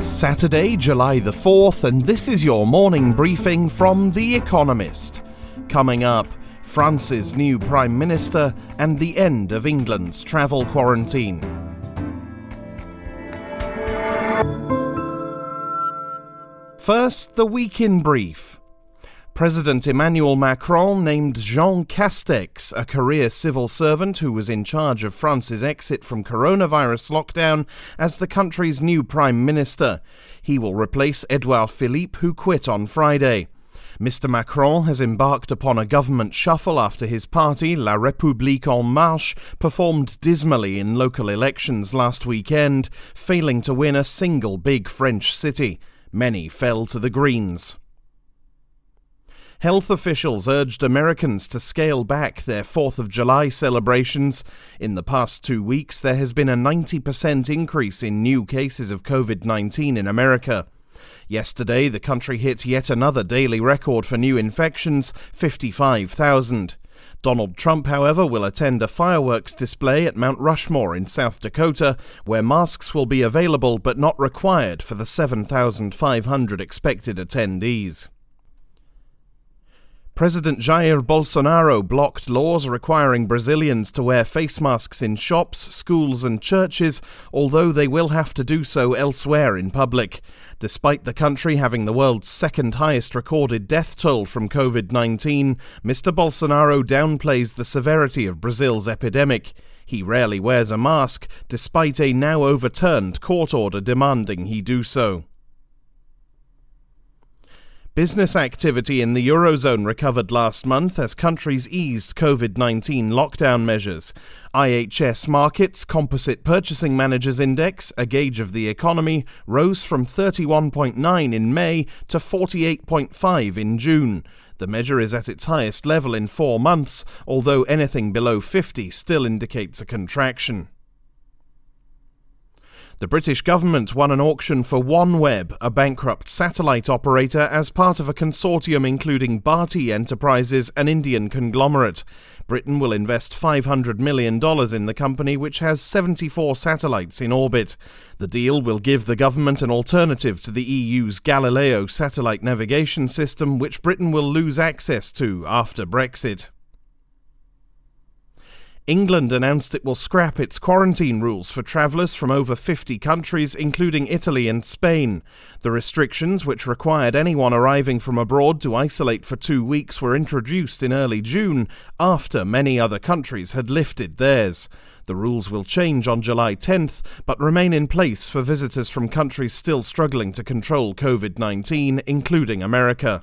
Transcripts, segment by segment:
It's Saturday, July the 4th, and this is your morning briefing from The Economist. Coming up, France's new Prime Minister and the end of England's travel quarantine. First, the week in brief. President Emmanuel Macron named Jean Castex, a career civil servant who was in charge of France's exit from coronavirus lockdown, as the country's new prime minister. He will replace Edouard Philippe, who quit on Friday. Mr. Macron has embarked upon a government shuffle after his party, La République En Marche, performed dismally in local elections last weekend, failing to win a single big French city. Many fell to the Greens. Health officials urged Americans to scale back their 4th of July celebrations. In the past two weeks, there has been a 90% increase in new cases of COVID 19 in America. Yesterday, the country hit yet another daily record for new infections 55,000. Donald Trump, however, will attend a fireworks display at Mount Rushmore in South Dakota, where masks will be available but not required for the 7,500 expected attendees. President Jair Bolsonaro blocked laws requiring Brazilians to wear face masks in shops, schools, and churches, although they will have to do so elsewhere in public. Despite the country having the world's second highest recorded death toll from COVID 19, Mr. Bolsonaro downplays the severity of Brazil's epidemic. He rarely wears a mask, despite a now overturned court order demanding he do so. Business activity in the Eurozone recovered last month as countries eased COVID 19 lockdown measures. IHS Markit's Composite Purchasing Managers Index, a gauge of the economy, rose from 31.9 in May to 48.5 in June. The measure is at its highest level in four months, although anything below 50 still indicates a contraction. The British government won an auction for OneWeb, a bankrupt satellite operator, as part of a consortium including Bharti Enterprises, an Indian conglomerate. Britain will invest $500 million in the company, which has 74 satellites in orbit. The deal will give the government an alternative to the EU's Galileo satellite navigation system, which Britain will lose access to after Brexit. England announced it will scrap its quarantine rules for travellers from over 50 countries, including Italy and Spain. The restrictions, which required anyone arriving from abroad to isolate for two weeks, were introduced in early June, after many other countries had lifted theirs. The rules will change on July 10th, but remain in place for visitors from countries still struggling to control COVID 19, including America.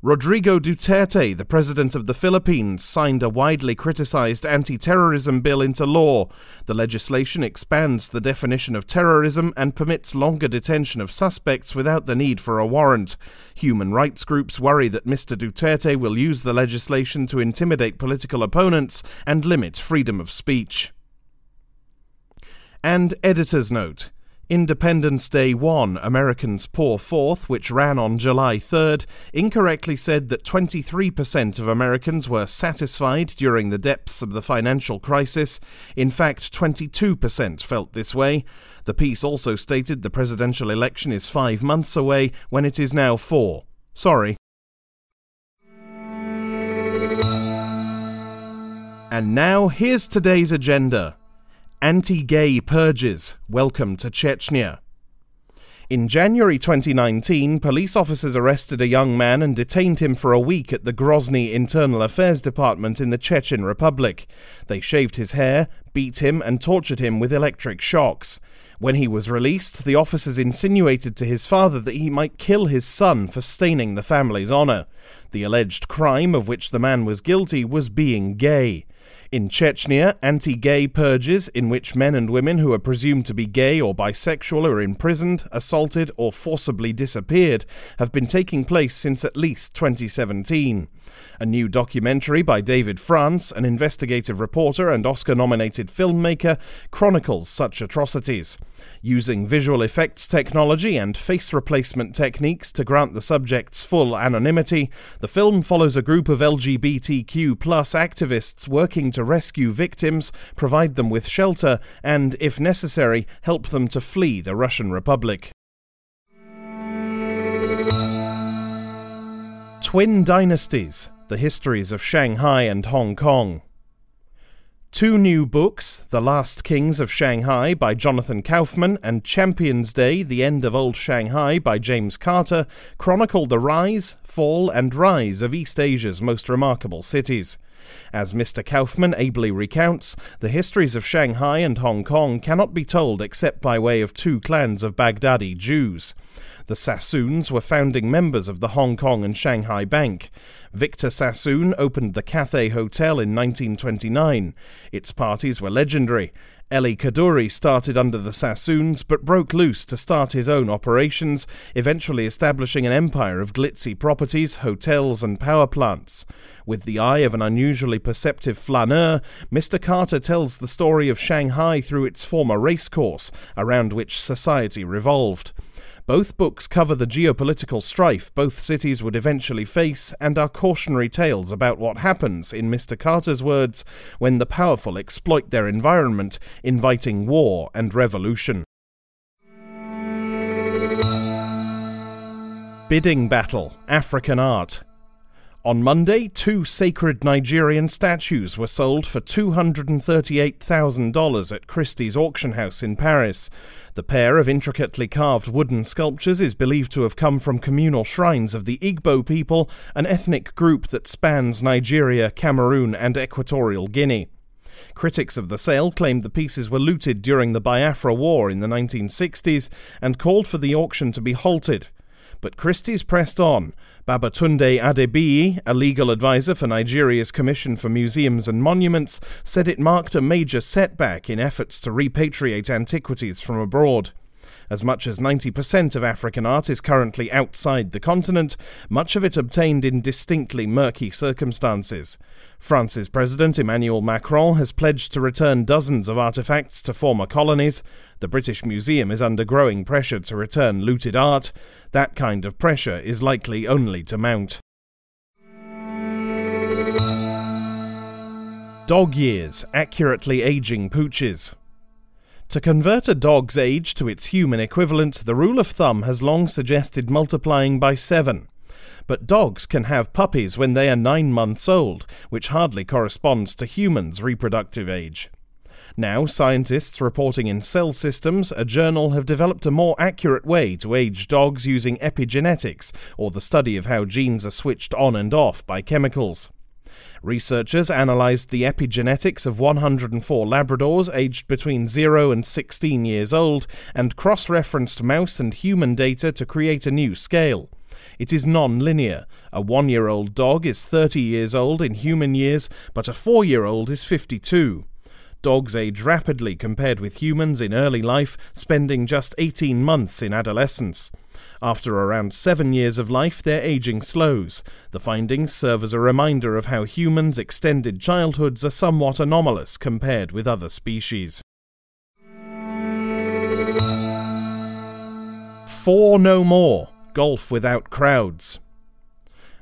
Rodrigo Duterte, the president of the Philippines, signed a widely criticized anti terrorism bill into law. The legislation expands the definition of terrorism and permits longer detention of suspects without the need for a warrant. Human rights groups worry that Mr. Duterte will use the legislation to intimidate political opponents and limit freedom of speech. And editor's note. Independence Day 1, Americans Pour Forth, which ran on July 3rd, incorrectly said that 23% of Americans were satisfied during the depths of the financial crisis. In fact, 22% felt this way. The piece also stated the presidential election is five months away when it is now four. Sorry. And now, here's today's agenda. Anti gay purges. Welcome to Chechnya. In January 2019, police officers arrested a young man and detained him for a week at the Grozny Internal Affairs Department in the Chechen Republic. They shaved his hair, beat him, and tortured him with electric shocks. When he was released, the officers insinuated to his father that he might kill his son for staining the family's honor. The alleged crime of which the man was guilty was being gay. In Chechnya, anti gay purges, in which men and women who are presumed to be gay or bisexual are imprisoned, assaulted, or forcibly disappeared, have been taking place since at least 2017. A new documentary by David France, an investigative reporter and Oscar nominated filmmaker, chronicles such atrocities. Using visual effects technology and face replacement techniques to grant the subjects full anonymity, the film follows a group of LGBTQ activists working to rescue victims, provide them with shelter, and, if necessary, help them to flee the Russian Republic. Twin Dynasties The Histories of Shanghai and Hong Kong. Two new books, The Last Kings of Shanghai by Jonathan Kaufman and Champions Day The End of Old Shanghai by James Carter, chronicle the rise, fall, and rise of East Asia's most remarkable cities. As Mr. Kaufman ably recounts, the histories of Shanghai and Hong Kong cannot be told except by way of two clans of Baghdadi Jews. The Sassoons were founding members of the Hong Kong and Shanghai Bank. Victor Sassoon opened the Cathay Hotel in 1929. Its parties were legendary. Elly Kadoorie started under the Sassoons but broke loose to start his own operations, eventually establishing an empire of glitzy properties, hotels, and power plants. With the eye of an unusually perceptive flaneur, Mr. Carter tells the story of Shanghai through its former racecourse, around which society revolved. Both books cover the geopolitical strife both cities would eventually face and are cautionary tales about what happens, in Mr. Carter's words, when the powerful exploit their environment, inviting war and revolution. Bidding Battle African Art on Monday, two sacred Nigerian statues were sold for $238,000 at Christie's auction house in Paris. The pair of intricately carved wooden sculptures is believed to have come from communal shrines of the Igbo people, an ethnic group that spans Nigeria, Cameroon, and Equatorial Guinea. Critics of the sale claimed the pieces were looted during the Biafra War in the 1960s and called for the auction to be halted. But Christie's pressed on. Babatunde Adebiyi, a legal advisor for Nigeria's Commission for Museums and Monuments, said it marked a major setback in efforts to repatriate antiquities from abroad. As much as 90% of African art is currently outside the continent, much of it obtained in distinctly murky circumstances. France's President Emmanuel Macron has pledged to return dozens of artifacts to former colonies. The British Museum is under growing pressure to return looted art. That kind of pressure is likely only to mount. Dog years accurately aging pooches. To convert a dog's age to its human equivalent, the rule of thumb has long suggested multiplying by seven. But dogs can have puppies when they are nine months old, which hardly corresponds to humans' reproductive age. Now, scientists reporting in Cell Systems, a journal, have developed a more accurate way to age dogs using epigenetics, or the study of how genes are switched on and off by chemicals. Researchers analysed the epigenetics of 104 Labradors aged between 0 and 16 years old and cross referenced mouse and human data to create a new scale. It is non linear. A one year old dog is 30 years old in human years, but a four year old is 52. Dogs age rapidly compared with humans in early life, spending just 18 months in adolescence. After around seven years of life, their aging slows. The findings serve as a reminder of how humans' extended childhoods are somewhat anomalous compared with other species. Four no more golf without crowds.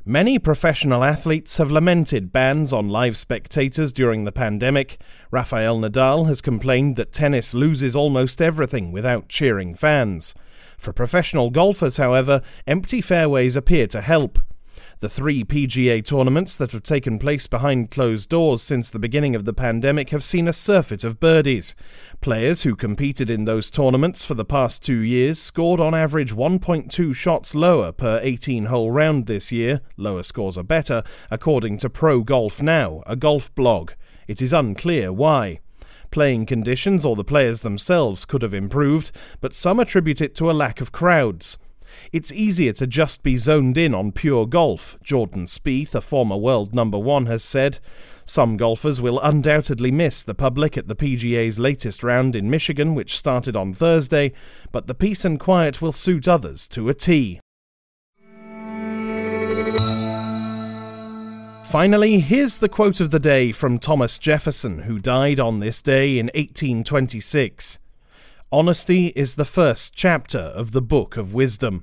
Many professional athletes have lamented bans on live spectators during the pandemic. Rafael Nadal has complained that tennis loses almost everything without cheering fans. For professional golfers, however, empty fairways appear to help. The three PGA tournaments that have taken place behind closed doors since the beginning of the pandemic have seen a surfeit of birdies. Players who competed in those tournaments for the past two years scored on average 1.2 shots lower per 18 hole round this year. Lower scores are better, according to Pro Golf Now, a golf blog. It is unclear why. Playing conditions or the players themselves could have improved, but some attribute it to a lack of crowds. It's easier to just be zoned in on pure golf, Jordan Spieth, a former world number one, has said. Some golfers will undoubtedly miss the public at the PGA's latest round in Michigan, which started on Thursday, but the peace and quiet will suit others to a T. Finally, here's the quote of the day from Thomas Jefferson, who died on this day in 1826 Honesty is the first chapter of the Book of Wisdom.